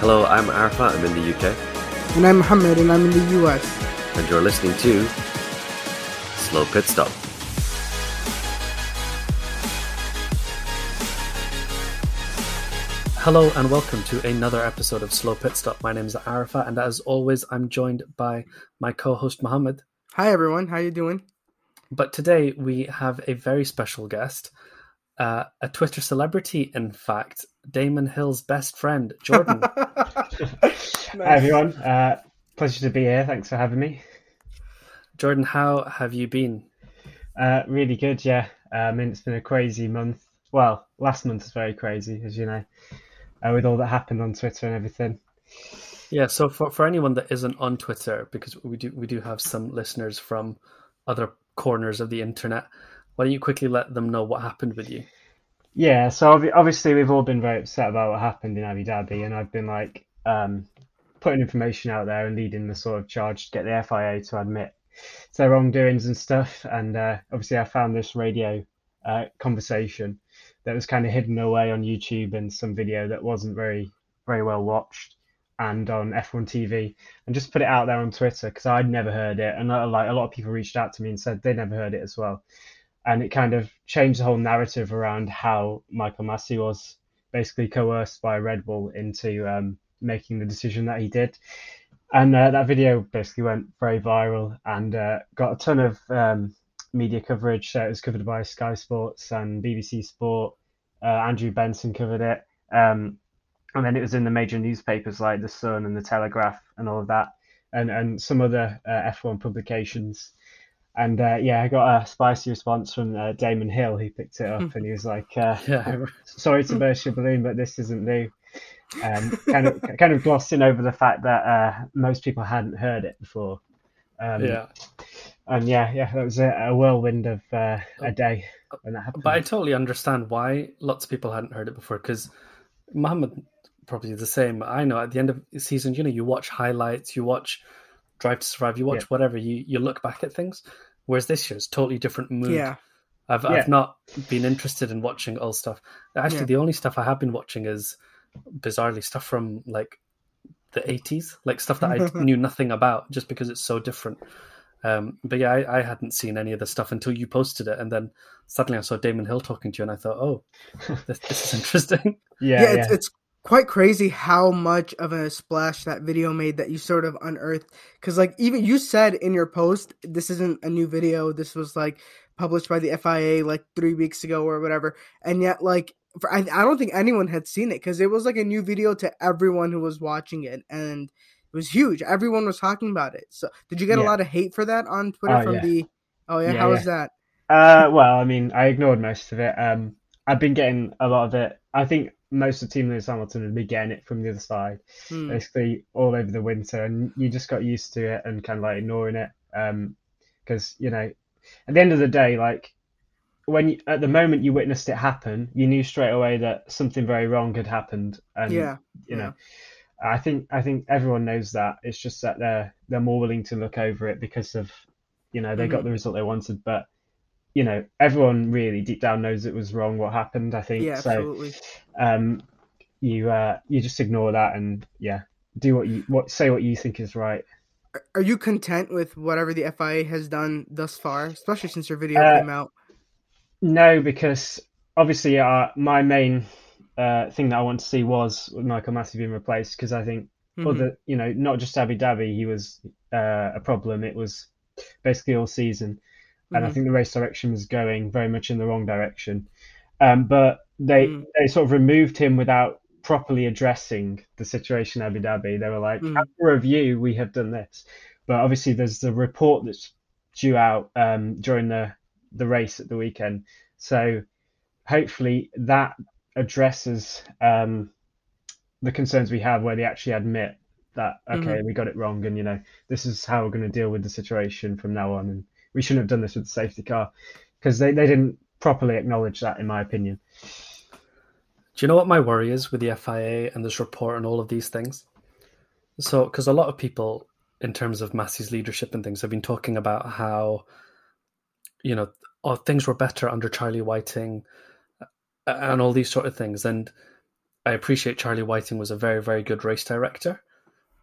Hello, I'm Arfa. I'm in the UK, And I'm Mohammed, and I'm in the US. and you're listening to Slow Pit Stop. Hello and welcome to another episode of Slow Pit Stop. My name is Arafat, and as always, I'm joined by my co-host Mohammed. Hi everyone, how are you doing? But today we have a very special guest, uh, a Twitter celebrity, in fact, Damon Hill's best friend, Jordan. Hi everyone, uh, pleasure to be here. Thanks for having me. Jordan, how have you been? Uh, really good, yeah. Uh, I mean, it's been a crazy month. Well, last month was very crazy, as you know, uh, with all that happened on Twitter and everything. Yeah, so for, for anyone that isn't on Twitter, because we do we do have some listeners from other corners of the internet, why don't you quickly let them know what happened with you? Yeah, so obviously we've all been very upset about what happened in Abu Dhabi, and I've been like um, putting information out there and leading the sort of charge to get the FIA to admit their wrongdoings and stuff. And uh, obviously, I found this radio uh, conversation that was kind of hidden away on YouTube and some video that wasn't very very well watched and on F1 TV, and just put it out there on Twitter because I'd never heard it, and uh, like a lot of people reached out to me and said they never heard it as well and it kind of changed the whole narrative around how Michael Masi was basically coerced by Red Bull into um, making the decision that he did. And uh, that video basically went very viral and uh, got a ton of um, media coverage. So it was covered by Sky Sports and BBC Sport. Uh, Andrew Benson covered it. Um, and then it was in the major newspapers like The Sun and The Telegraph and all of that, and, and some other uh, F1 publications. And uh, yeah, I got a spicy response from uh, Damon Hill. He picked it up and he was like, uh, Yeah, "Sorry to burst your balloon, but this isn't new." Um, kind of kind of glossing over the fact that uh, most people hadn't heard it before. Um, yeah. And yeah, yeah, that was a, a whirlwind of uh, a day when that happened. But I totally understand why lots of people hadn't heard it before because Mohammed probably the same. I know at the end of the season, you know, you watch highlights, you watch Drive to Survive, you watch Yeah. whatever, you you look back at things. Whereas this year's totally different mood. Yeah. I've Yeah. I've not been interested in watching old stuff. Actually, Yeah. the only stuff I have been watching is bizarrely stuff from like the eighties, like stuff that I knew nothing about, just because it's so different. Um, but yeah, I, I hadn't seen any of the stuff until you posted it, and then suddenly I saw Damon Hill talking to you, and I thought, oh, this, this is interesting. yeah, Yeah, yeah, it's, it's quite crazy how much of a splash that video made that you sort of unearthed. Because, like, even you said in your post, this isn't a new video. This was, like, published by the FIA, like, three weeks ago or whatever. And yet, like, for, I, I don't think anyone had seen it because it was, like, a new video to everyone who was watching it. And it was huge. Everyone was talking about it. So, did you get a lot of hate for that on Twitter Oh, from yeah. the. Oh, yeah? Yeah, How was that? Uh, well, I mean, I ignored most of it. Um, I've been getting a lot of it. I think most of the Team Lewis Hamilton have been getting it from the other side, Hmm. basically all over the winter, and you just got used to it and kind of like ignoring it. Um, because you know, at the end of the day, like when you, at the moment you witnessed it happen, you knew straight away that something very wrong had happened, and Yeah. you know. I think I think everyone knows that. It's just that they're they're more willing to look over it because of, you know, they got Mhm. the result they wanted. But you know, everyone really deep down knows it was wrong what happened. I think Yeah, so. absolutely. Um, you uh, you just ignore that and yeah, do what you what say what you think is right. Are- you content with whatever the FIA has done thus far, especially since your video Uh, came out? No, because obviously uh, my main uh, thing that I want to see was Michael Masi being replaced because I think Mhm. other, you know, not just Abu Dhabi, he was uh, a problem. It was basically all season, and I Mhm. think the race direction was going very much in the wrong direction. Um, but they Mm. they sort of removed him without properly addressing the situation in Abu Dhabi. They were like, Mm. after review, we have done this, but obviously there's the report that's due out um, during the the race at the weekend. So hopefully that addresses um, the concerns we have where they actually admit that okay we got it wrong and you know this is how we're going to deal with the situation from now on and we shouldn't have done this with the safety car because they, they didn't properly acknowledge that in my opinion Do you know what my worry is with the FIA and this report and all of these things? So, because a lot of people, in terms of Masi's leadership and things, have been talking about how, you know, oh, things were better under Charlie Whiting uh, and all these sort of things. And I I appreciate Charlie Whiting was a very, very good race director.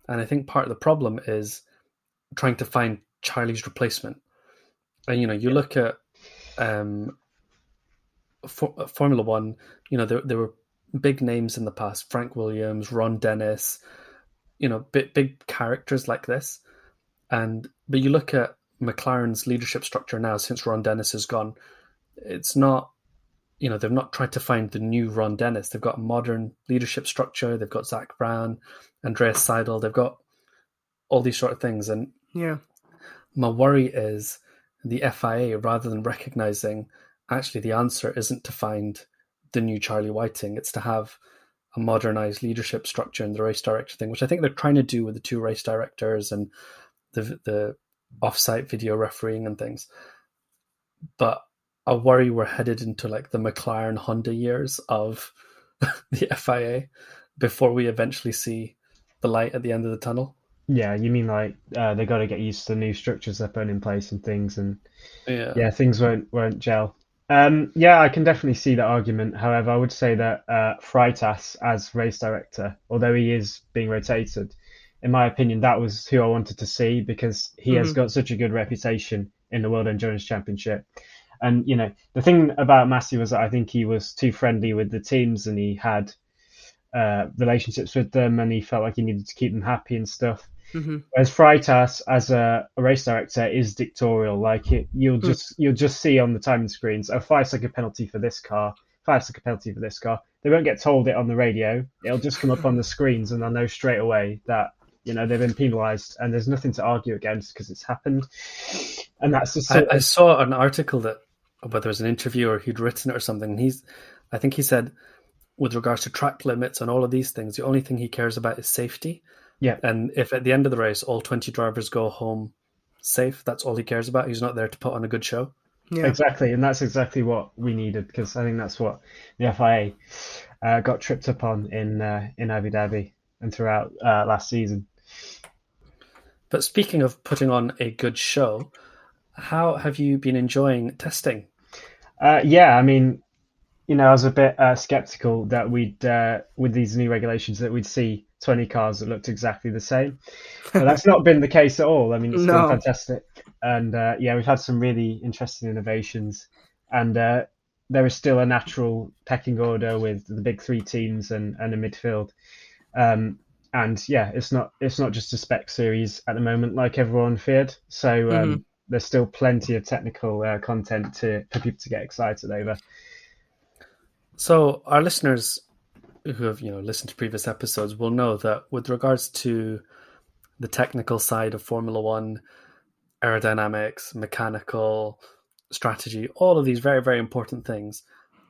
And I think part of the problem is trying to find Charlie's replacement. And, you know, you look at um, for, Formula One, you know, there, there were big names in the past Frank Williams, Ron Dennis, you know, big, big characters like this. And, but you look at McLaren's leadership structure now since Ron Dennis has gone, it's not you know, they've not tried to find the new Ron Dennis. They've got a modern leadership structure. They've got Zak Brown, Andreas Seidl. They've got all these sort of things. And yeah, my worry is the FIA, rather than recognizing actually the answer isn't to find the new Charlie Whiting, it's to have a modernized leadership structure in the race director thing, which I think they're trying to do with the two race directors and the the offsite video refereeing and things. But I worry we're headed into like the McLaren Honda years of the FIA before we eventually see the light at the end of the tunnel. Yeah, you mean like uh, they got to get used to the new structures they're putting in place and things, and yeah, yeah, things won't won't gel. Um, yeah, I can definitely see that argument. However, I would say that uh, Freitas as race director, although he is being rotated, in my opinion, that was who I wanted to see because he mm-hmm. has got such a good reputation in the World Endurance Championship. And you know, the thing about Masi was that I think he was too friendly with the teams, and he had uh, relationships with them, and he felt like he needed to keep them happy and stuff. Mm-hmm. Whereas Freitas, as a, a, race director, is dictatorial. Like it, you'll mm. just you'll just see on the timing screens, a five second penalty for this car, five second penalty for this car. They won't get told it on the radio. It'll just come up on the screens, and they'll know straight away that you know they've been penalised, and there's nothing to argue against because it's happened. And that's just. I, I saw an article that whether it was an interview or he'd written it or something. He's, I think he said, with regards to track limits and all of these things, the only thing he cares about is safety. Yeah. And if at the end of the race all twenty drivers go home safe, that's all he cares about. He's not there to put on a good show. Yeah. Exactly, and that's exactly what we needed because I think that's what the FIA uh, got tripped up on in uh, in Abu Dhabi and throughout uh, last season. But speaking of putting on a good show, how have you been enjoying testing? Uh, yeah, I mean, you know, I was a bit uh, skeptical that we'd, uh, with these new regulations, that we'd see 20 cars that looked exactly the same. But that's not been the case at all. I mean, it's no. been fantastic. And uh, yeah, we've had some really interesting innovations. And uh, there is still a natural pecking order with the big three teams and, and a midfield. Um, and yeah, it's not it's not just a spec series at the moment like everyone feared. So um, mm-hmm there's still plenty of technical uh, content to for people to get excited over. So our listeners who have you know listened to previous episodes will know that with regards to the technical side of Formula One, aerodynamics, mechanical strategy, all of these very very important things.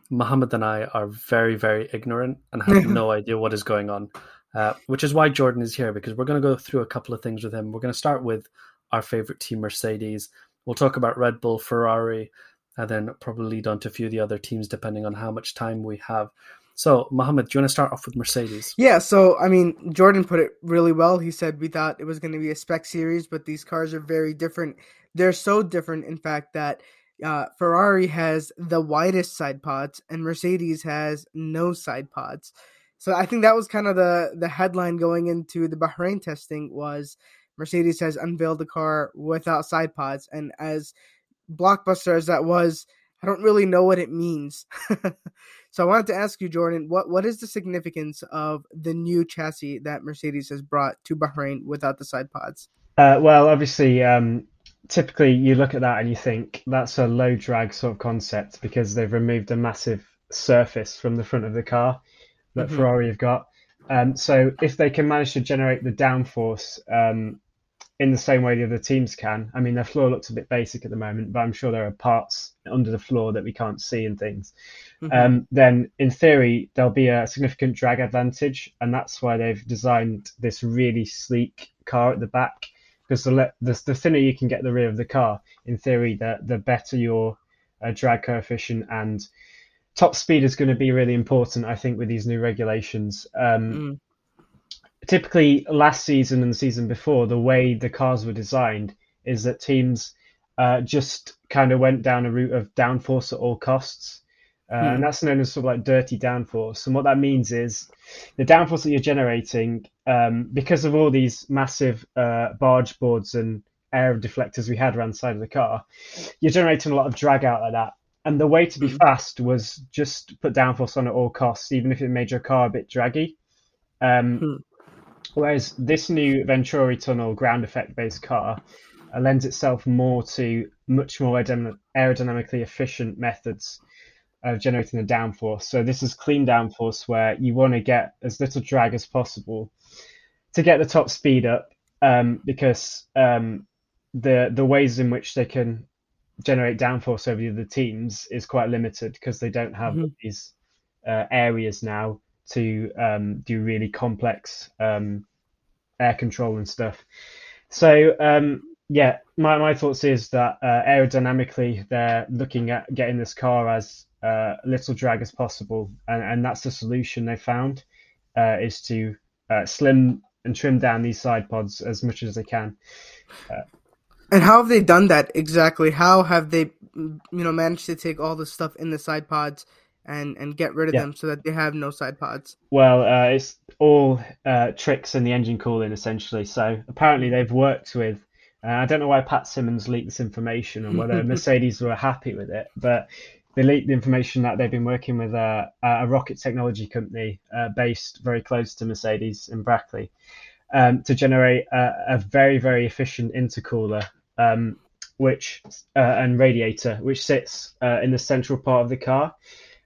Mohammed and I are very very ignorant and have no idea what is going on. Uh, which is why Jordan is here because we're going to go through a couple of things with him. We're going to start with our favorite team, Mercedes. We'll talk about Red Bull, Ferrari, and then probably lead on to a few of the other teams depending on how much time we have. So, Mohammed, do you want to start off with Mercedes? Yeah, so I mean, Jordan put it really well. He said we thought it was going to be a spec series, but these cars are very different. They're so different, in fact, that uh, Ferrari has the widest side pods and Mercedes has no side pods. So I think that was kind of the the headline going into the Bahrain testing was Mercedes has unveiled a car without side pods, and as blockbuster as that was, I don't really know what it means. so I wanted to ask you, Jordan, what what is the significance of the new chassis that Mercedes has brought to Bahrain without the side pods? Uh, well, obviously, um, typically you look at that and you think that's a low drag sort of concept because they've removed a massive surface from the front of the car that mm-hmm. Ferrari have got. Um, so if they can manage to generate the downforce um, in the same way the other teams can. I mean, their floor looks a bit basic at the moment, but I'm sure there are parts under the floor that we can't see and things. Mm-hmm. Um, then, in theory, there'll be a significant drag advantage, and that's why they've designed this really sleek car at the back. Because the, the, the thinner you can get the rear of the car, in theory, the the better your uh, drag coefficient and top speed is going to be really important. I think with these new regulations. Um, mm typically last season and the season before, the way the cars were designed is that teams uh, just kind of went down a route of downforce at all costs. uh, and that's known as sort of like dirty downforce. And what that means is the downforce that you're generating, um, because of all these massive uh, barge boards and air deflectors we had around the side of the car, you're generating a lot of drag out of that. And the way to be fast was just put downforce on at all costs, even if it made your car a bit draggy. Um, Whereas this new Venturi tunnel ground effect based car uh, lends itself more to much more aerodynamically efficient methods of generating the downforce. So this is clean downforce where you want to get as little drag as possible to get the top speed up, um, because um, the the ways in which they can generate downforce over the other teams is quite limited because they don't have Mhm. these uh, areas now to um, do really complex um, air control and stuff. So um, yeah, my, my thoughts is that uh, aerodynamically they're looking at getting this car as uh, little drag as possible, and, and that's the solution they found uh, is to uh, slim and trim down these side pods as much as they can. And how have they done that exactly? How have they, you know, managed to take all the stuff in the side pods and and get rid of Yeah. them so that they have no side pods? Well, uh, it's all uh, tricks in the engine cooling essentially. So apparently they've worked with. Uh, I don't know why Pat Symonds leaked this information and whether Mercedes were happy with it, but they leaked the information that they've been working with a, a rocket technology company uh, based very close to Mercedes in Brackley um, to generate a, a very very efficient intercooler, um, which uh, and radiator which sits uh, in the central part of the car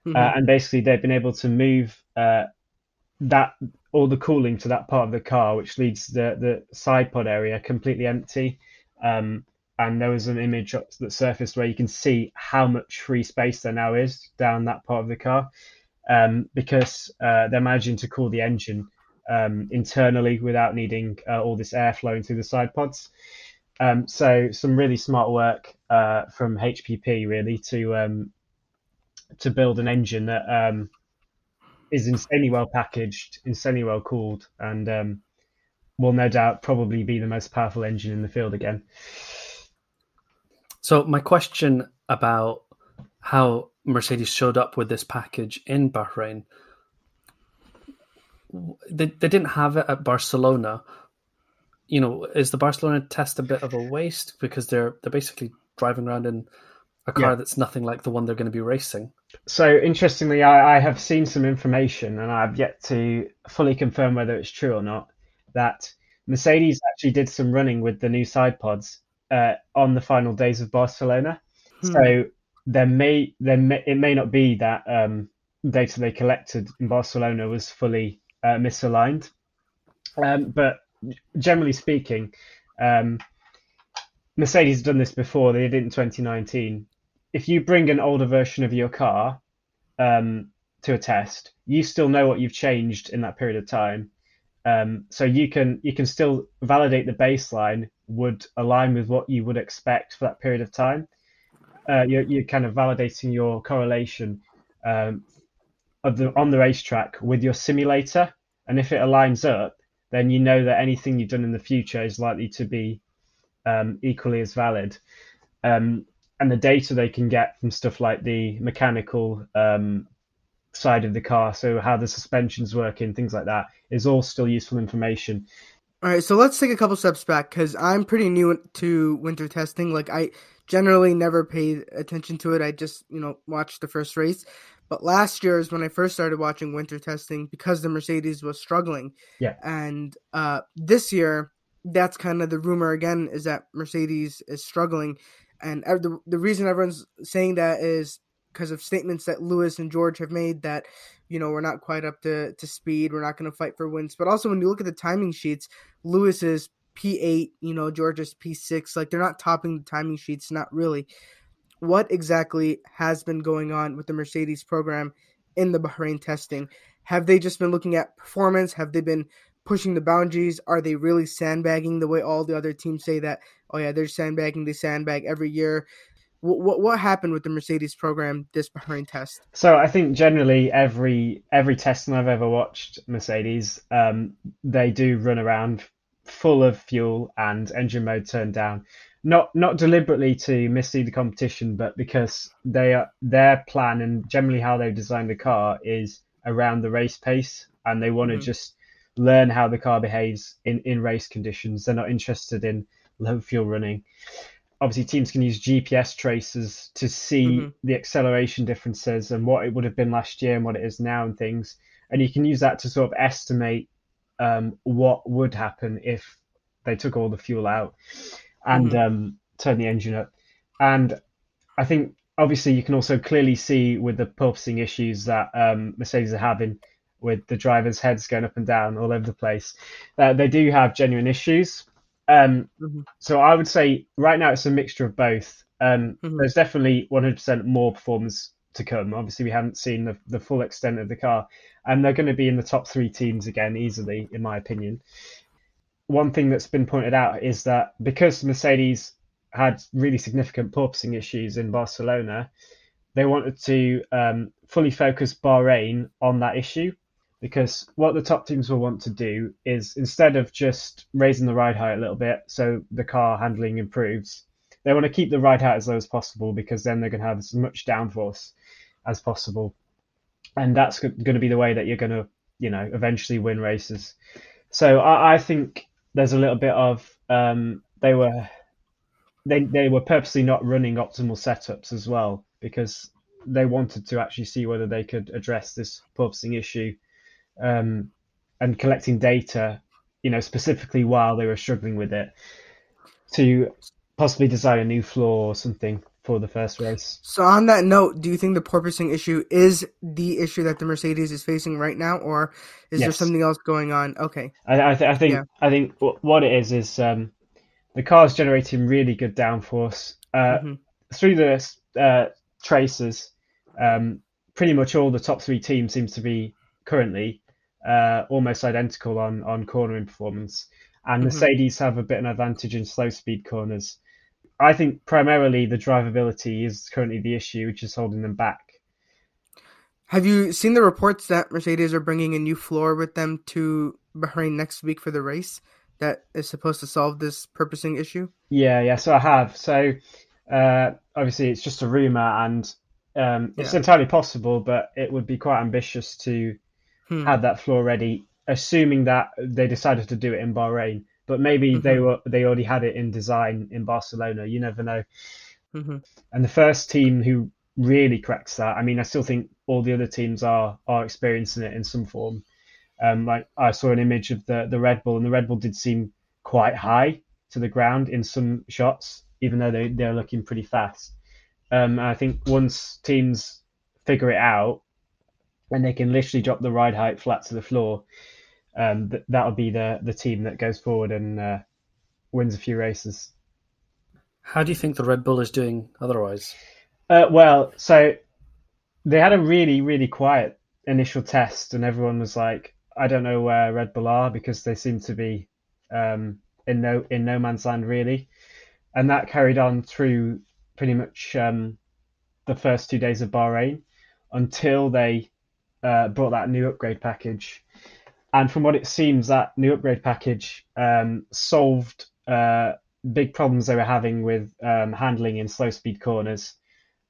Mhm. uh, and basically they've been able to move uh, that all the cooling to that part of the car, which leaves the the side pod area completely empty. Um, and there was an image that surfaced where you can see how much free space there now is down that part of the car, um, because uh, they're managing to cool the engine um, internally without needing uh, all this air flowing through the side pods. Um, so some really smart work uh, from HPP really to um, to build an engine that um, is insanely well packaged, insanely well cooled, and um, will no doubt probably be the most powerful engine in the field again. So my question about how Mercedes showed up with this package in Bahrain, they they didn't have it at Barcelona. You know, is the Barcelona test a bit of a waste because they're they're basically driving around in a car Yeah. that's nothing like the one they're going to be racing? So interestingly, I, I have seen some information, and I've yet to fully confirm whether it's true or not. That Mercedes actually did some running with the new side pods uh, on the final days of Barcelona. Hmm. So there may there may, it may not be that um, data they collected in Barcelona was fully uh, misaligned, um, but generally speaking, um, Mercedes has done this before. They did it in 2019. If you bring an older version of your car um, to a test, you still know what you've changed in that period of time. Um, so you can you can still validate the baseline would align with what you would expect for that period of time. Uh, you're, you're kind of validating your correlation um, of the on the racetrack with your simulator, and if it aligns up, then you know that anything you've done in the future is likely to be um, equally as valid. Um, and the data they can get from stuff like the mechanical um, side of the car, so how the suspension's working, things like that, is all still useful information. All right, so let's take a couple steps back because I'm pretty new to winter testing. Like I generally never paid attention to it. I just you know watched the first race. But last year is when I first started watching winter testing because the Mercedes was struggling. Yeah. And uh, this year, that's kind of the rumor again is that Mercedes is struggling, and the the reason everyone's saying that is because of statements that Lewis and George have made that you know we're not quite up to, to speed we're not going to fight for wins. But also when you look at the timing sheets lewis is p8 you know george is p6 like they're not topping the timing sheets not really. What exactly has been going on with the mercedes program in the bahrain testing? Have they just been looking at performance? Have they been pushing the boundaries are they really sandbagging the way all the other teams say that oh yeah they're sandbagging they sandbag every year what, what, what happened with the mercedes program this bahrain test So I think generally every every testing I've ever watched Mercedes, um, they do run around full of fuel and engine mode turned down. not not deliberately to mislead the competition, but because they are their plan and generally how they've designed the car is around the race pace, and they want to Mhm. just learn how the car behaves in in race conditions. They're not interested in low fuel running. Obviously, teams can use GPS tracers to see Mhm. the acceleration differences and what it would have been last year and what it is now and things, and you can use that to sort of estimate um, what would happen if they took all the fuel out and Mhm. um, turned the engine up. And I think obviously you can also clearly see with the porpoising issues that um, Mercedes are having with the drivers' heads going up and down all over the place. Uh, they do have genuine issues. Um, Mhm. So I would say right now it's a mixture of both. Um, Mhm. There's definitely 100% more performance to come. Obviously, we haven't seen the, the full extent of the car, and they're going to be in the top three teams again easily, in my opinion. One thing that's been pointed out is that because Mercedes had really significant porpoising issues in Barcelona, they wanted to um, fully focus Bahrain on that issue because what the top teams will want to do is instead of just raising the ride height a little bit so the car handling improves, they want to keep the ride height as low as possible because then they're going to have as much downforce as possible, and that's going to be the way that you're going to, you know, eventually win races. So I, I think there's a little bit of um, they were they they were purposely not running optimal setups as well because they wanted to actually see whether they could address this porpoising issue um, and collecting data, you know, specifically while they were struggling with it to possibly design a new floor or something for the first race. So on that note, do you think the porpoising issue is the issue that the Mercedes is facing right now, or is there something else going on? Okay. I, I, th- I think Yeah. I think what it is is um, the is generating really good downforce uh, Mhm. through the uh, tracers. Um, pretty much all the top three teams seems to be currently uh, almost identical on on cornering performance, and Mhm. Mercedes have a bit of an advantage in slow speed corners. I think primarily the drivability is currently the issue, which is holding them back. Have you seen the reports that Mercedes are bringing a new floor with them to Bahrain next week for the race that is supposed to solve this porpoising issue? Yeah, yeah. So I have. So uh, obviously, it's just a rumor, and um, it's Yeah. entirely possible, but it would be quite ambitious to Hmm. have that floor ready, assuming that they decided to do it in Bahrain. But maybe they Mhm. were they already had it in design in Barcelona. You never know. Mm-hmm. And the first team who really cracks that, I mean, I still think all the other teams are are experiencing it in some form. Um, like I saw an image of the the Red Bull, and the Red Bull did seem quite high to the ground in some shots, even though they they're looking pretty fast. Um, I think once teams figure it out, and they can literally drop the ride height flat to the floor, um, th- that'll be the the team that goes forward and uh, wins a few races. How do you think the Red Bull is doing otherwise? Uh, well, so they had a really, really quiet initial test, and everyone was like, "I don't know where Red Bull are," because they seem to be um, in no in no man's land really, and that carried on through pretty much um, the first two days of Bahrain until they uh, brought that new upgrade package. And from what it seems, that new upgrade package um, solved uh, big problems they were having with um, handling in slow speed corners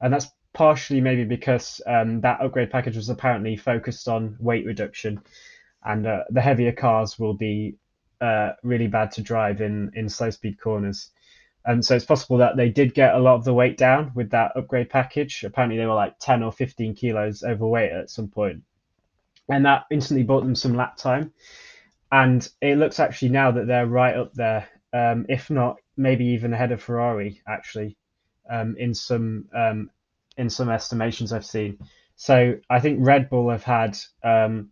and that's partially maybe because um, that upgrade package was apparently focused on weight reduction, and uh, the heavier cars will be uh, really bad to drive in in slow speed corners. And so it's possible that they did get a lot of the weight down with that upgrade package. Apparently they were like 10 or 15 kilos overweight at some point, and that instantly bought them some lap time. And it looks actually now that they're right up there, um, if not maybe even ahead of Ferrari actually um, in some um, in some estimations I've seen. So I think Red Bull have had um,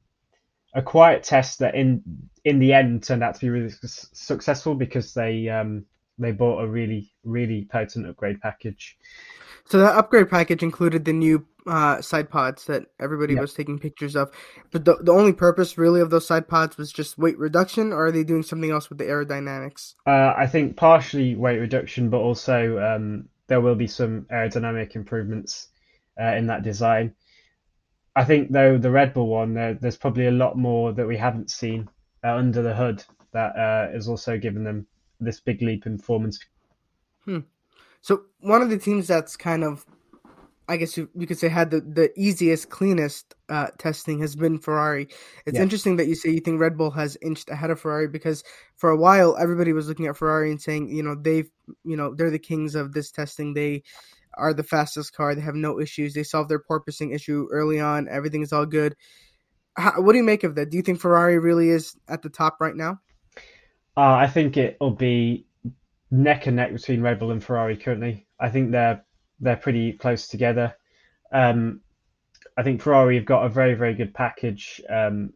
a quiet test that in in the end turned out to be really su- successful because they um, they bought a really really potent upgrade package. So that upgrade package included the new uh, side pods that everybody Yeah. was taking pictures of. But the the only purpose really of those side pods was just weight reduction, or are they doing something else with the aerodynamics? Uh, I think partially weight reduction, but also um, there will be some aerodynamic improvements uh, in that design. I think though the Red Bull one, there, there's probably a lot more that we haven't seen uh, under the hood that uh, is also giving them this big leap in performance. So one of the teams that's kind of, I guess you, you could say, had the, the easiest, cleanest uh, testing has been Ferrari. It's Yeah. interesting that you say you think Red Bull has inched ahead of Ferrari because for a while everybody was looking at Ferrari and saying, you know, they've, you know, they're the kings of this testing. They are the fastest car. They have no issues. They solved their porpoising issue early on. Everything is all good. How, what do you make of that? Do you think Ferrari really is at the top right now? Uh, I think it'll be neck and neck between Red Bull and Ferrari currently. I think they're they're pretty close together. Um, I think Ferrari have got a very very good package um,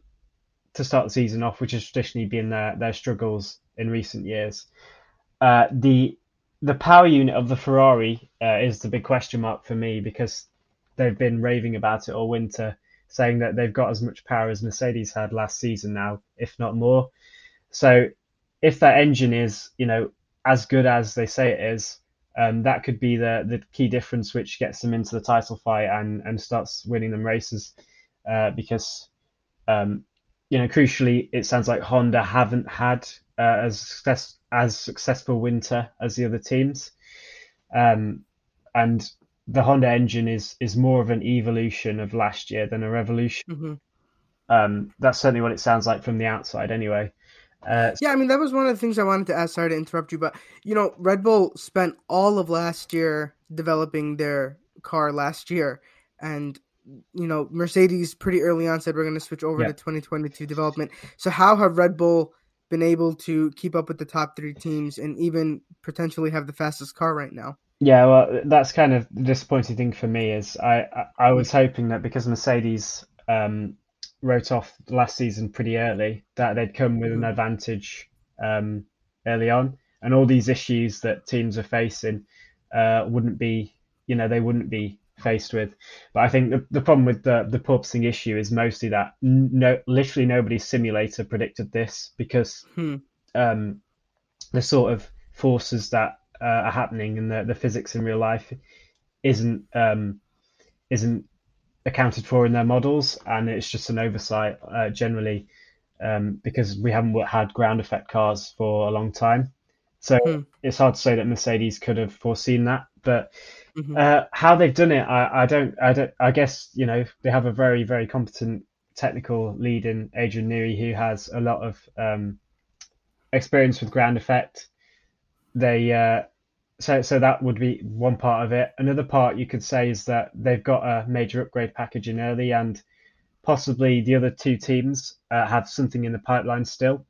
to start the season off, which has traditionally been their their struggles in recent years. Uh, the the power unit of the Ferrari uh, is the big question mark for me because they've been raving about it all winter, saying that they've got as much power as Mercedes had last season now, if not more. So if that engine is, you know, as good as they say it is, um, that could be the the key difference which gets them into the title fight and and starts winning them races. Uh, because, um, you know, crucially, it sounds like Honda haven't had uh, as success as successful winter as the other teams, um, and the Honda engine is is more of an evolution of last year than a revolution. hmm Um, that's certainly what it sounds like from the outside, anyway. Uh, Yeah, I mean that was one of the things I wanted to ask. Sorry to interrupt you, but you know, Red Bull spent all of last year developing their car last year, and you know, Mercedes pretty early on said we're going to switch over Yeah. to 2022 development. So how have Red Bull been able to keep up with the top three teams and even potentially have the fastest car right now? Yeah, well, that's kind of the disappointing thing for me is I, I, I was hoping that because Mercedes um, wrote off last season pretty early, that they'd come with an Mhm. advantage um, early on, and all these issues that teams are facing uh, wouldn't be, you know, they wouldn't be faced with. But I think the, the problem with the the porpoising issue is mostly that no, literally nobody's simulator predicted this because Hmm. um, the sort of forces that uh, are happening and the, the physics in real life isn't um, isn't accounted for in their models, and it's just an oversight uh, generally um, because we haven't had ground effect cars for a long time. So Hmm. it's hard to say that Mercedes could have foreseen that, but Mhm. uh, how they've done it, I, I don't, I don't, I guess you know they have a very, very competent technical lead in Adrian Newey who has a lot of um, experience with ground effect. They uh, so so that would be one part of it. Another part you could say is that they've got a major upgrade package in early, and possibly the other two teams uh, have something in the pipeline still.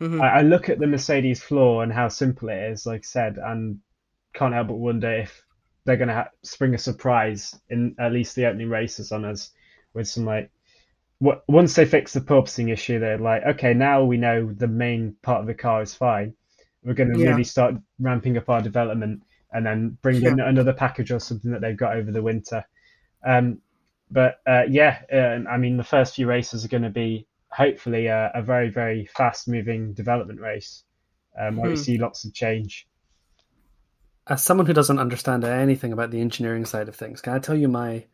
Mhm. I, I look at the Mercedes floor and how simple it is, like I said, and can't help but wonder if they're going to ha- spring a surprise in at least the opening races on us with some like. w- Once they fix the porpoising issue, they're like, okay, now we know the main part of the car is fine. We're going to Yeah. really start ramping up our development and then bring in another package or something that they've got over the winter. Um, but uh, yeah, uh, I mean, the first few races are going to be hopefully a, a very, very fast moving development race um, where we Hmm. see lots of change. as someone who doesn't understand anything about the engineering side of things, can I tell you my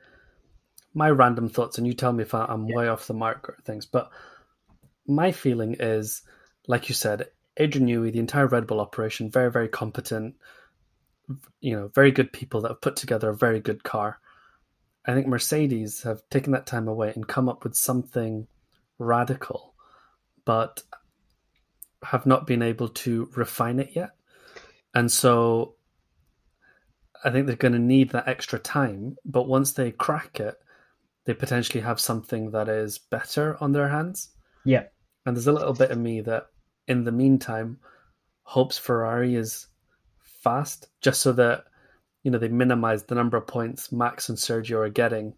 my random thoughts, and you tell me if I- I'm way off the mark or things. But my feeling is, like you said, Adrian Newey, the entire Red Bull operation, very very competent, you know, very good people that have put together a very good car. I think Mercedes have taken that time away and come up with something radical, but have not been able to refine it yet. And so I think they're going to need that extra time. But once they crack it, they potentially have something that is better on their hands. Yeah, And there's a little bit of me that, in the meantime, hopes Ferrari is fast, just so that you know they minimize the number of points Max and Sergio are getting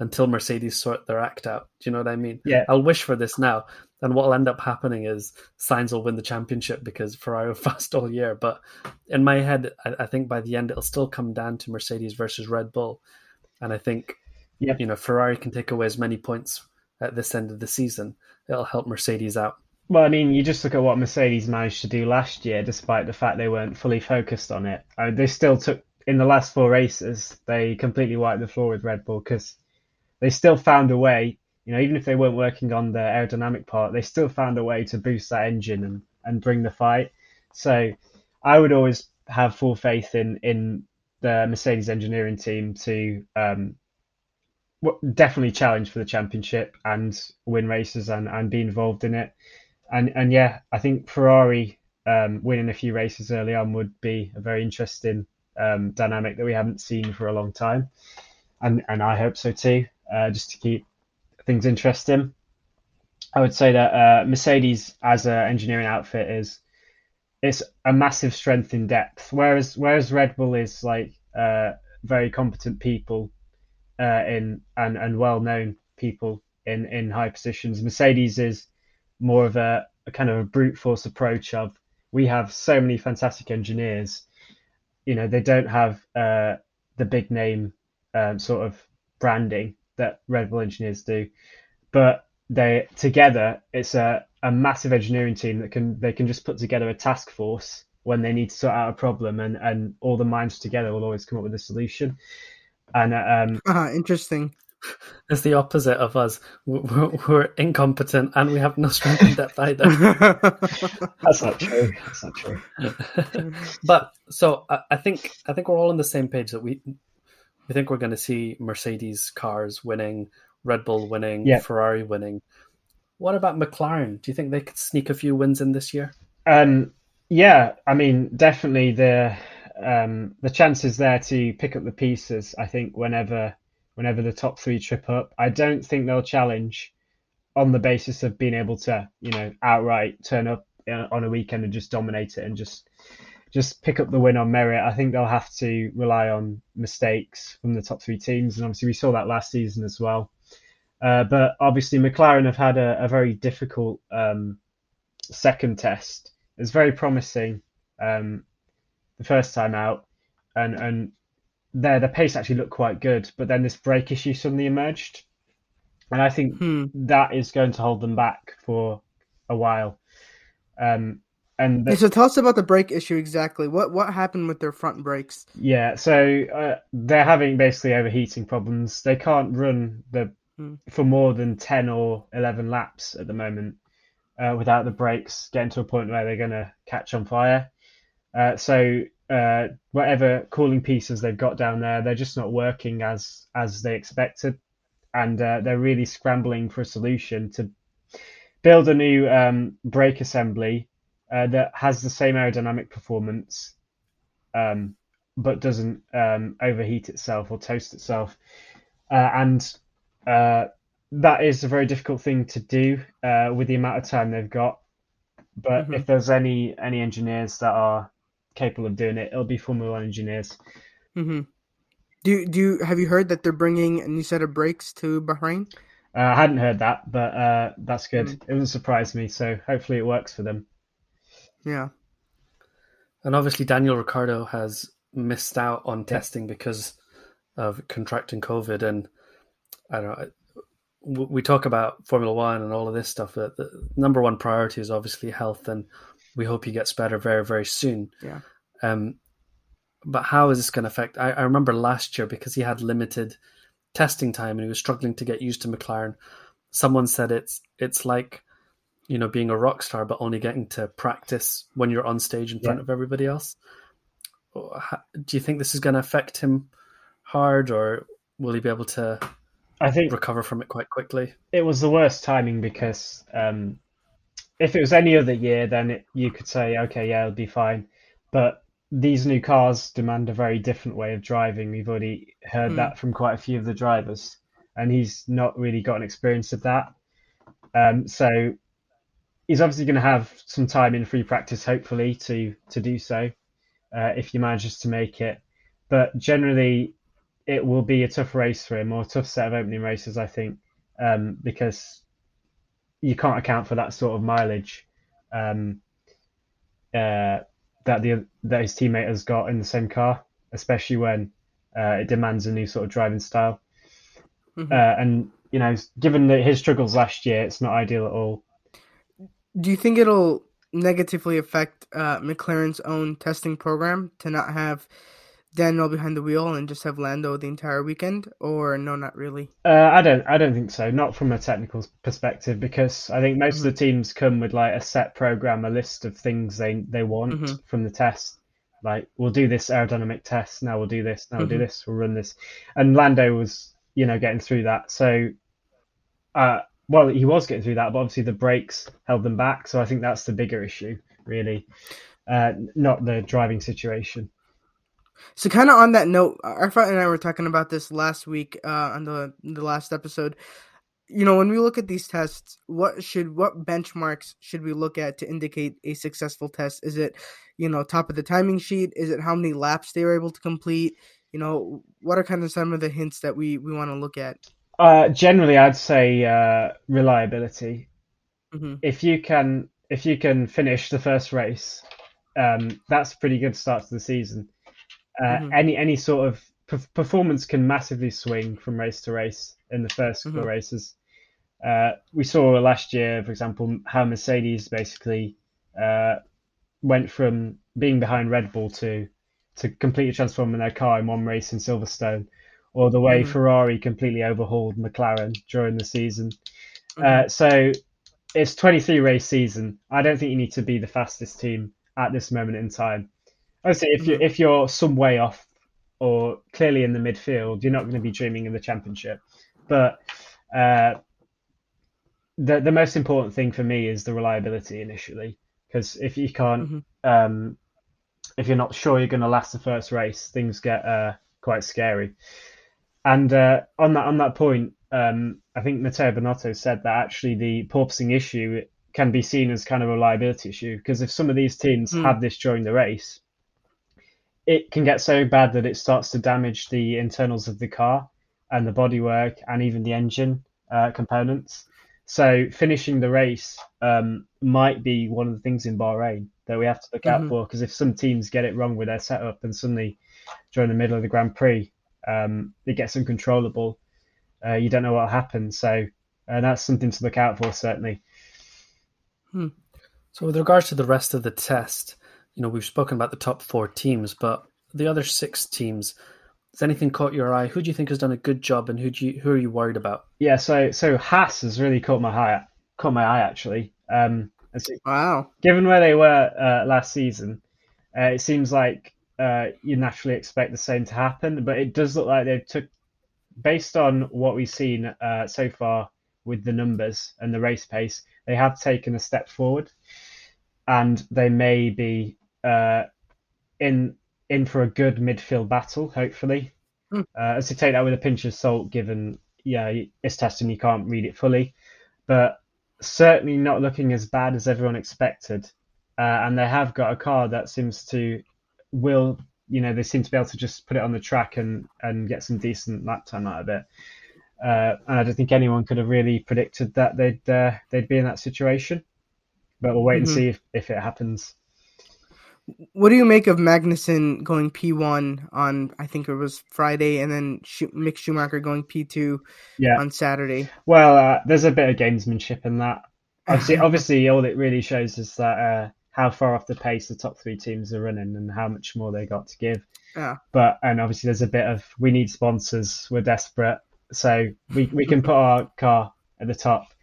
until Mercedes sort their act out. Do you know what I mean? Yeah. I'll wish for this now, and what will end up happening is Sainz will win the championship because Ferrari were fast all year. But in my head, I, I think by the end it'll still come down to Mercedes versus Red Bull, and I think Yeah. you know Ferrari can take away as many points at this end of the season. It'll help Mercedes out. Well, I mean, you just look at what Mercedes managed to do last year, despite the fact they weren't fully focused on it. I mean, they still took, in the last four races, they completely wiped the floor with Red Bull because they still found a way, you know, even if they weren't working on the aerodynamic part, they still found a way to boost that engine and, and bring the fight. So I would always have full faith in in the Mercedes engineering team to um, definitely challenge for the championship and win races and, and be involved in it. And and yeah, I think Ferrari um, winning a few races early on would be a very interesting um, dynamic that we haven't seen for a long time, and and I hope so too, uh, just to keep things interesting. I would say that uh, Mercedes as an engineering outfit is it's a massive strength in depth, whereas whereas Red Bull is like uh, very competent people uh, in and and well known people in in high positions. Mercedes is more of a, a kind of a brute force approach of we have so many fantastic engineers. You know, they don't have uh, the big name um, sort of branding that Red Bull engineers do, but they together it's a, a massive engineering team that can they can just put together a task force when they need to sort out a problem and and all the minds together will always come up with a solution and um uh, interesting it's the opposite of us. We're, we're, incompetent and we have no strength in depth either. That's not true. That's not true. but so I, I, think I think we're all on the same page that we we think we're going to see Mercedes cars winning, Red Bull winning, yeah. Ferrari winning. What about McLaren? Do you think they could sneak a few wins in this year? Um, yeah, I mean, definitely the um, the chances there to pick up the pieces. I think whenever whenever the top three trip up. I don't think they'll challenge on the basis of being able to, you know, outright turn up uh, on a weekend and just dominate it and just just pick up the win on merit. I think they'll have to rely on mistakes from the top three teams, and obviously we saw that last season as well. Uh, but obviously McLaren have had a, a very difficult um, second test. It's very promising um, the first time out, and and there the pace actually looked quite good, but then this brake issue suddenly emerged, and I think hmm. that is going to hold them back for a while. Um, and the, so tell us about the brake issue exactly. What what happened with their front brakes? Yeah, so uh, they're having basically overheating problems. They can't run the hmm. for more than ten or eleven laps at the moment uh, without the brakes getting to a point where they're going to catch on fire. Uh, so uh, whatever cooling pieces they've got down there, they're just not working as as they expected, and uh, they're really scrambling for a solution to build a new um, brake assembly uh, that has the same aerodynamic performance, um, but doesn't um, overheat itself or toast itself, uh, and uh, that is a very difficult thing to do uh, with the amount of time they've got. But mm-hmm. if there's any any engineers that are capable of doing it. It'll be Formula One engineers. Mm-hmm. Do do you have you heard that they're bringing a new set of brakes to Bahrain? Uh, I hadn't heard that, but uh, that's good. Mm. It doesn't surprise me, so hopefully it works for them. Yeah. And obviously, Daniel Ricciardo has missed out on yeah. testing because of contracting COVID. And I don't know, we talk about Formula One and all of this stuff, but the number one priority is obviously health and we hope he gets better very, very soon. Yeah. Um, but how is this going to affect? I, I remember last year because he had limited testing time and he was struggling to get used to McLaren. Someone said it's it's like you know being a rock star but only getting to practice when you're on stage in front yeah. of everybody else. Do you think this is going to affect him hard, or will he be able to? I think recover from it quite quickly. It was the worst timing because um, if it was any other year, then it, you could say, okay, yeah, it'll be fine. But these new cars demand a very different way of driving. We've already heard mm. that from quite a few of the drivers, and he's not really got an experience of that. Um, so he's obviously going to have some time in free practice, hopefully, to to do so uh, if he manages to make it. But generally, it will be a tough race for him, or a tough set of opening races, I think, um, because you can't account for that sort of mileage um, uh, that the that his teammate has got in the same car, especially when uh, it demands a new sort of driving style. Mm-hmm. Uh, and you know, given that his struggles last year, it's not ideal at all. Do you think it'll negatively affect uh, McLaren's own testing program to not have Daniel behind the wheel and just have Lando the entire weekend, or no, not really? Uh, I don't. I don't think so. Not from a technical perspective, because I think most mm-hmm. of the mm-hmm. teams come with like a set program, a list of things they they want mm-hmm. from the test. like we'll do this aerodynamic test now we'll do this now we'll do Mhm. this we'll run this and lando was you know getting through that so uh well he was getting through that but obviously the brakes held them back so i think that's the bigger issue really uh not the driving situation So, kind of on that note, Arafat and I were talking about this last week uh, on the the last episode. You know, when we look at these tests, what should what benchmarks should we look at to indicate a successful test? Is it, you know, top of the timing sheet? Is it how many laps they were able to complete? You know, what are kind of some of the hints that we we want to look at? uh generally i'd say uh reliability hmm if you can if you can finish the first race, um, that's a pretty good start to the season. Uh, Mhm. Any any sort of per- performance can massively swing from race to race in the 1st couple of Mhm. races. Uh, we saw last year, for example, how Mercedes basically uh, went from being behind Red Bull to to completely transforming their car in one race in Silverstone, or the way Mhm. Ferrari completely overhauled McLaren during the season. Uh, so it's 23 race season. I don't think you need to be the fastest team at this moment in time. Obviously, if you Mhm. if you're some way off or clearly in the midfield, you're not going to be dreaming of the championship. But uh, the the most important thing for me is the reliability initially, because if you can't, Mhm. um, if you're not sure you're going to last the first race, things get uh, quite scary. And uh, on that on that point, um, I think Mattia Binotto said that actually the porpoising issue can be seen as kind of a reliability issue because if some of these teams Hmm. have this during the race, it can get so bad that it starts to damage the internals of the car and the bodywork and even the engine uh, components. So finishing the race um, might be one of the things in Bahrain that we have to look out Mhm. for because if some teams get it wrong with their setup and suddenly during the middle of the Grand Prix um, it gets uncontrollable, uh, you don't know what will happen. So uh, that's something to look out for certainly. So, with regards to the rest of the test, you know, we've spoken about the top four teams, but the other six teams, has anything caught your eye? Who do you think has done a good job, and who do you who are you worried about? Yeah, so so Haas has really caught my eye caught my eye actually. Um, so Wow. given where they were uh, last season, uh, it seems like uh, you naturally expect the same to happen. But it does look like they took, based on what we've seen uh, so far with the numbers and the race pace, they have taken a step forward, and they may be uh, in in for a good midfield battle. Hopefully, Hmm. uh, as to take that with a pinch of salt, given yeah it's testing, you can't read it fully, but certainly not looking as bad as everyone expected. Uh, and they have got a car that seems to will you know they seem to be able to just put it on the track and and get some decent lap time out of it. Uh, and I don't think anyone could have really predicted that they'd uh, they'd be in that situation. But we'll wait and Mhm. see if, if it happens. What do you make of Magnussen going P1 on, I think it was Friday, and then Mick Schumacher going P2 Yeah. on Saturday? Well, uh, there's a bit of gamesmanship in that. Obviously, obviously, all it really shows is that uh, how far off the pace the top three teams are running and how much more they got to give. Yeah. But and obviously, there's a bit of we need sponsors, we're desperate, so we we can put our car at the top.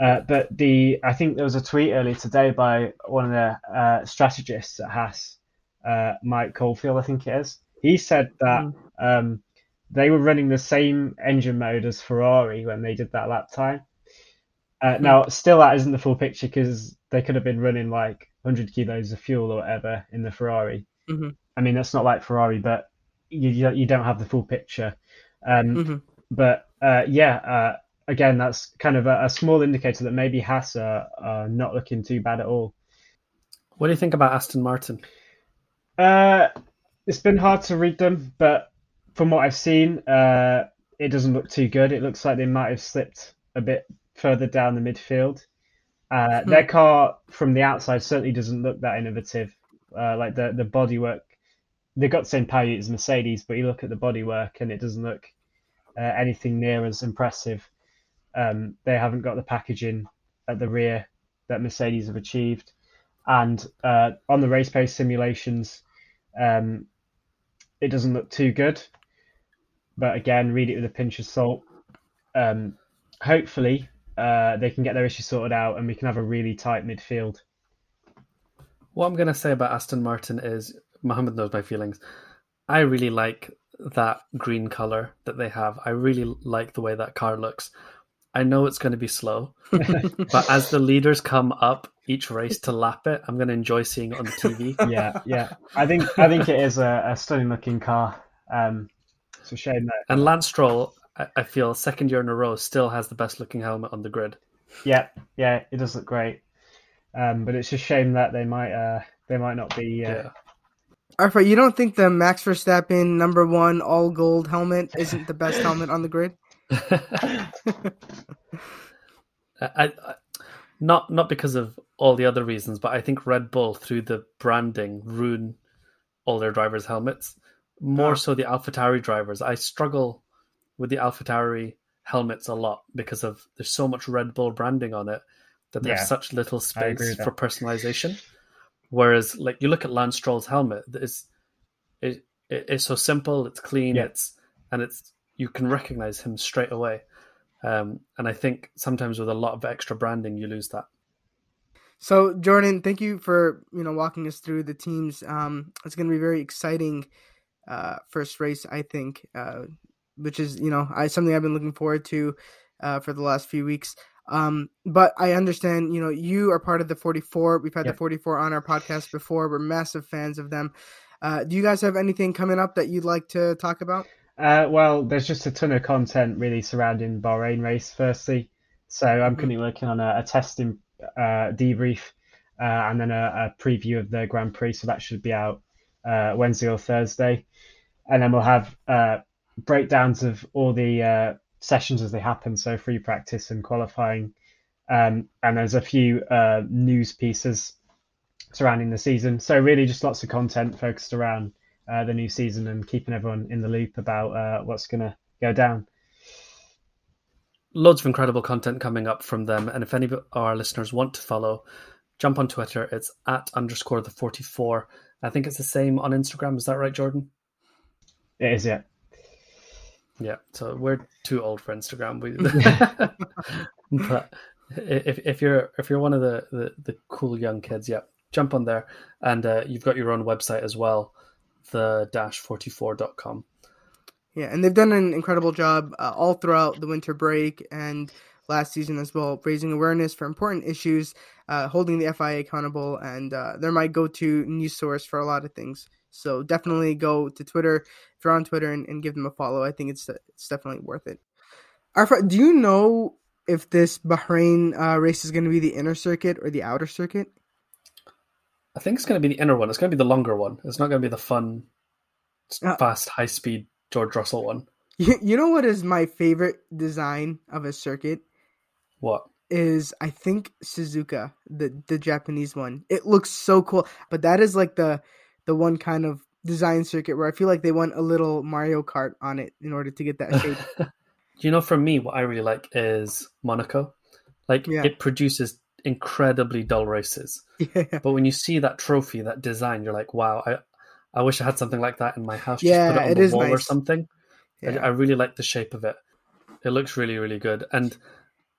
Uh, but the I think there was a tweet earlier today by one of the uh, strategists at Haas, uh, Mike Caulfield, I think it is. He said that um, they were running the same engine mode as Ferrari when they did that lap time. Uh, now, still, that isn't the full picture because they could have been running like 100 kilos of fuel or whatever in the Ferrari. Mhm. I mean, that's not like Ferrari, but you you, don't have the full picture. Um, Mhm. But uh, yeah, uh, again, that's kind of a, a small indicator that maybe Haas are, are not looking too bad at all. What do you think about Aston Martin? Uh, it's been hard to read them, but from what I've seen, uh, it doesn't look too good. It looks like they might have slipped a bit further down the midfield. Uh, Hmm. Their car from the outside certainly doesn't look that innovative. Uh, like the the bodywork, they've got the same power unit as Mercedes, but you look at the bodywork and it doesn't look uh, anything near as impressive. Um, they haven't got the packaging at the rear that Mercedes have achieved, and uh, on the race pace simulations, um, it doesn't look too good. But again, read it with a pinch of salt. Um, hopefully, uh, they can get their issue sorted out, and we can have a really tight midfield. What I'm going to say about Aston Martin is Mohammed knows my feelings. I really like that green color that they have. I really like the way that car looks. I know it's going to be slow, but as the leaders come up each race to lap it, I'm going to enjoy seeing it on the TV. yeah, yeah. I think I think it is a, a stunning looking car. Um, it's a shame that. And Lance Stroll, I, I feel second year in a row, still has the best looking helmet on the grid. Yeah, yeah, it does look great. Um, but it's a shame that they might uh, they might not be. Uh, yeah. Arfa, you don't think the Max Verstappen number one all gold helmet isn't the best helmet on the grid? I, I, not not because of all the other reasons, but I think Red Bull through the branding ruin all their drivers' helmets. More oh. so the AlphaTauri drivers. I struggle with the AlphaTauri helmets a lot because of there's so much Red Bull branding on it that there's yeah, such little space for personalization. Whereas, like you look at Lance Stroll's helmet, it's it, it it's so simple, it's clean, yeah. it's and it's you can recognize him straight away. Um, and I think sometimes with a lot of extra branding, you lose that. So Jordan, thank you for you know walking us through the teams. Um, it's going to be very exciting uh, first race, I think, uh, which is you know I, something I've been looking forward to uh, for the last few weeks. Um, but I understand, you know, you are part of the 44. We've had yep. the 44 on our podcast before. We're massive fans of them. Uh, do you guys have anything coming up that you'd like to talk about? Uh, well, there's just a ton of content really surrounding Bahrain race. Firstly, so I'm mm-hmm. currently working on a, a testing uh, debrief uh, and then a, a, preview of the Grand Prix. So that should be out uh, Wednesday or Thursday, and then we'll have uh, breakdowns of all the sessions as they happen, so free practice and qualifying. Um, and there's a few uh, news pieces surrounding the season. So really, just lots of content focused around uh, the new season and keeping everyone in the loop about uh, what's going to go down. Loads of incredible content coming up from them, and if any of our listeners want to follow, jump on Twitter. It's at underscore the forty four. I think it's the same on Instagram. Is that right, Jordan? It is, yeah. Yeah, so we're too old for Instagram. We, but if if you're if you're one of the, the, the cool young kids, yeah, jump on there, and uh, you've got your own website as well, the dash forty four dot com. Yeah, and they've done an incredible job uh, all throughout the winter break and last season as well, raising awareness for important issues, uh, holding the FIA accountable, and uh, they're my go-to news source for a lot of things. So definitely go to Twitter if you're on Twitter and, and give them a follow. I think it's it's definitely worth it. Do you know if this Bahrain uh, race is going to be the inner circuit or the outer circuit? I think it's going to be the inner one. It's going to be the longer one. It's not going to be the fun, uh, fast, high speed George Russell one. You, you know what is my favorite design of a circuit? What? Is I think Suzuka, the the Japanese one. It looks so cool. But that is like the the one kind of design circuit where I feel like they want a little Mario Kart on it in order to get that shape. Do you know, for me, what I really like is Monaco. Like yeah. it produces incredibly dull races, yeah. but when you see that trophy, that design, you're like, wow, I I wish I had something like that in my house. Yeah, Just put it on the wall nice. or something. Yeah. I, I really like the shape of it. It looks really, really good. And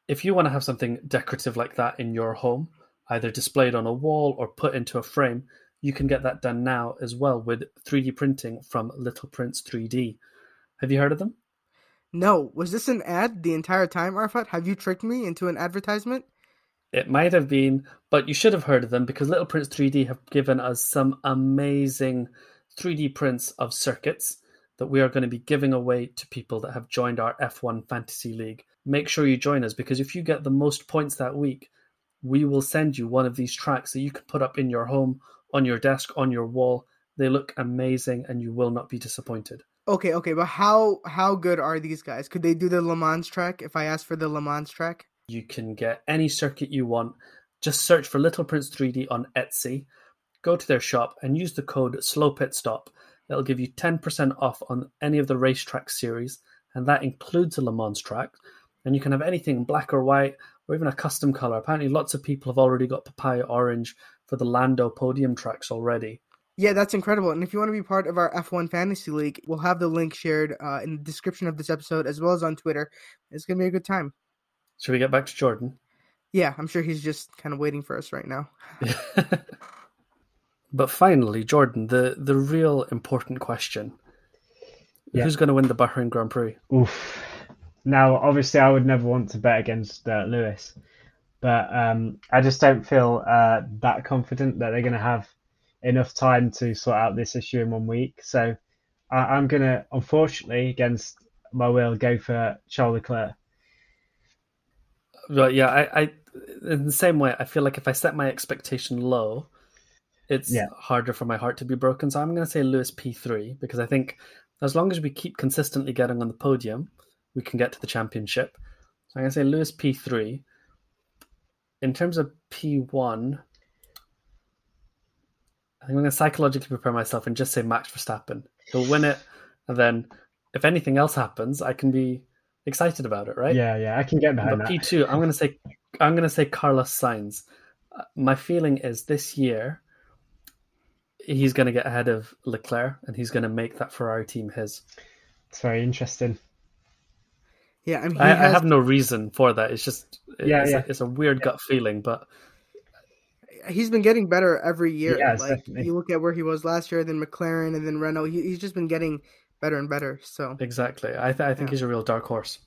if you want to have something decorative like that in your home, either displayed on a wall or put into a frame, you can get that done now as well with 3D printing from Little Prints 3D. Have you heard of them? No. Was this an ad the entire time, Arafat? Have you tricked me into an advertisement? It might have been, but you should have heard of them because Little Prints 3D have given us some amazing 3D prints of circuits that we are going to be giving away to people that have joined our F1 Fantasy League. Make sure you join us because if you get the most points that week, we will send you one of these tracks that you can put up in your home on your desk, on your wall. They look amazing, and you will not be disappointed. Okay, okay, but how how good are these guys? Could they do the Le Mans track if I ask for the Le Mans track? You can get any circuit you want. Just search for Little Prints 3D on Etsy. Go to their shop and use the code SlowPitStop. Pit Stop. It'll give you 10% off on any of the racetrack series, and that includes a Le Mans track. And you can have anything black or white, or even a custom color. Apparently, lots of people have already got papaya orange for the Lando podium tracks already. Yeah, that's incredible. And if you want to be part of our F1 Fantasy League, we'll have the link shared uh, in the description of this episode as well as on Twitter. It's going to be a good time. Should we get back to Jordan? Yeah, I'm sure he's just kind of waiting for us right now. But finally, Jordan, the the real important question: Yeah. Who's going to win the Bahrain Grand Prix? Oof. Now, obviously, I would never want to bet against uh, Lewis, but um, I just don't feel uh, that confident that they're going to have enough time to sort out this issue in one week. So I, I'm going to, unfortunately, against my will, go for Charles Leclerc. But yeah, I, I in the same way, I feel like if I set my expectation low, it's Yeah. harder for my heart to be broken. So I'm going to say Lewis P3 because I think as long as we keep consistently getting on the podium, we can get to the championship. So I'm going to say Lewis P3. In terms of P1, I think I'm going to psychologically prepare myself and just say Max Verstappen. He'll win it, and then if anything else happens, I can be excited about it, right? Yeah, yeah, I can get behind But that. P two, I'm gonna say, I'm gonna say Carlos Sainz. Uh, My feeling is this year he's gonna get ahead of Leclerc, and he's gonna make that Ferrari team his. It's very interesting. Yeah, I mean, he I, I has, have no reason for that. It's just, Yeah, it's, yeah. A, it's a weird gut feeling, but he's been getting better every year. He has, like definitely. you look at where he was last year, then McLaren, and then Renault. He, he's just been getting better and better. So, exactly, I, th- I think Yeah. he's a real dark horse.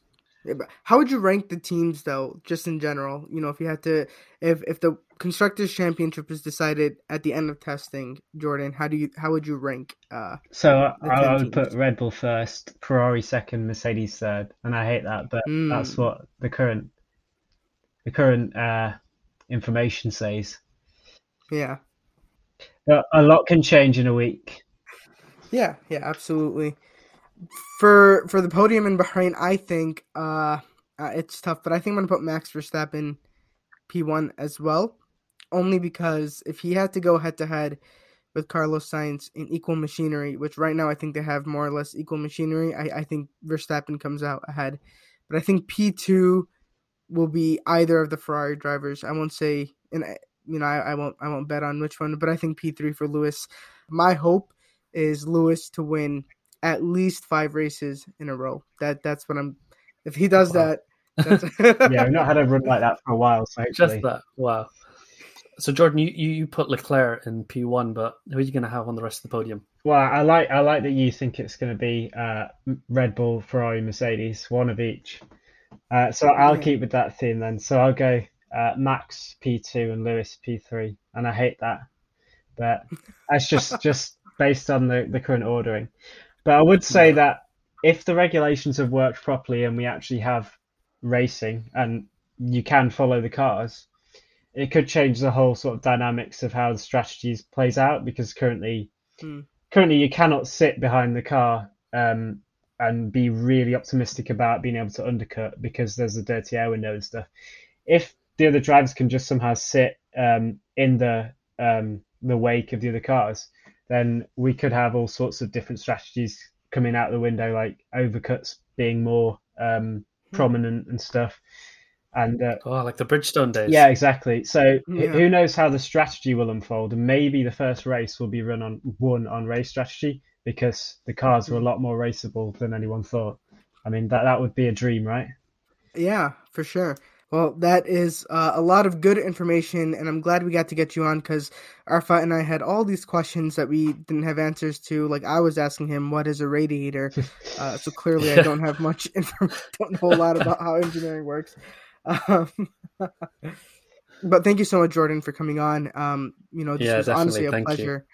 Yeah, but how would you rank the teams though, just in general? You know, if you had to, if if the constructors championship is decided at the end of testing, Jordan, how do you how would you rank? Uh, So I, The I 10 would put. Red Bull first, Ferrari second, Mercedes third, and I hate that, but Mm. that's what the current the current uh, information says. yeah, But a lot can change in a week. Yeah, yeah, absolutely. For for the podium in Bahrain, I think uh, uh it's tough, but I think I'm gonna put Max Verstappen P one as well, only because if he had to go head to head with Carlos Sainz in equal machinery, which right now I think they have more or less equal machinery, I, I think Verstappen comes out ahead. But I think P two will be either of the Ferrari drivers. I won't say, and I- you know, I, I won't, I won't bet on which one, but I think P three for Lewis. My hope is Lewis to win at least five races in a row. That that's what I'm. If he does Wow. that, that's, Yeah, we've not had a run like that for a while, so Just that, wow. So Jordan, you, you, you put Leclerc in P one, but who are you gonna have on the rest of the podium? Well, I like I like that you think it's going to be uh, Red Bull, Ferrari, Mercedes, one of each. Uh, so I'll keep with that theme then. So I'll go uh, Max P2 and Lewis P3, and I hate that, but that's just just based on the, the current ordering. But I would say that if the regulations have worked properly and we actually have racing and you can follow the cars, it could change the whole sort of dynamics of how the strategies plays out because currently Hmm. currently you cannot sit behind the car um, and be really optimistic about being able to undercut because there's a dirty air window and stuff. If the other drivers can just somehow sit um, in the um, the wake of the other cars, then we could have all sorts of different strategies coming out the window, like overcuts being more um, prominent and stuff. And uh, Oh, like the Bridgestone days. yeah, exactly. So who- Yeah. who knows how the strategy will unfold? And maybe the first race will be run on one on race strategy because the cars were a lot more raceable than anyone thought. I mean, that that would be a dream, right? Yeah, for sure. Well, that is uh, a lot of good information, and I'm glad we got to get you on because Arfa and I had all these questions that we didn't have answers to. Like I was asking him, "What is a radiator?" Uh, so clearly, I don't have much information. Don't know a lot about how engineering works. Um, but thank you so much, Jordan, for coming on. Um, you know, this Yeah, was definitely. honestly a Thank pleasure.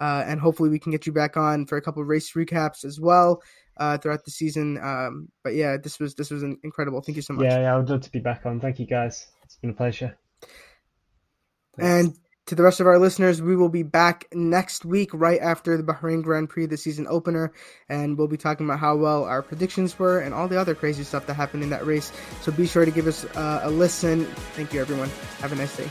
Uh, and hopefully, we can get you back on for a couple of race recaps as well uh, throughout the season. Um, but yeah, this was this was an incredible. Thank you so much. Yeah, yeah, I would love to be back on. Thank you, guys. It's been a pleasure. And to the rest of our listeners, we will be back next week, right after the Bahrain Grand Prix, the season opener, and we'll be talking about how well our predictions were and all the other crazy stuff that happened in that race. So be sure to give us uh, a listen. Thank you, everyone. Have a nice day.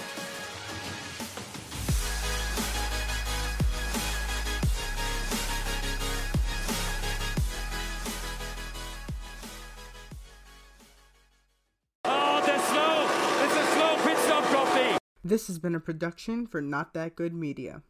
This has been a production for Not That Good Media.